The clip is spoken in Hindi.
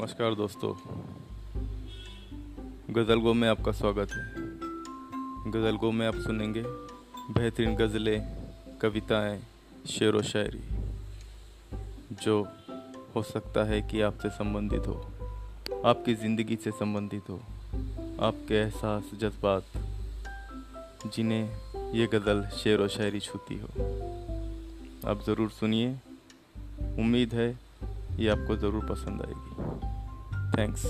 नमस्कार दोस्तों। गज़ल गो में आपका स्वागत है। गज़ल गो में आप सुनेंगे बेहतरीन गज़लें, कविताएँ, शेर व शायरी, जो हो सकता है कि आपसे संबंधित हो, आपकी ज़िंदगी से संबंधित हो, आपके एहसास, जज्बात, जिन्हें ये गज़ल, शेर व शायरी छूती हो। आप ज़रूर सुनिए। उम्मीद है ये आपको ज़रूर पसंद आएगी। थैंक्स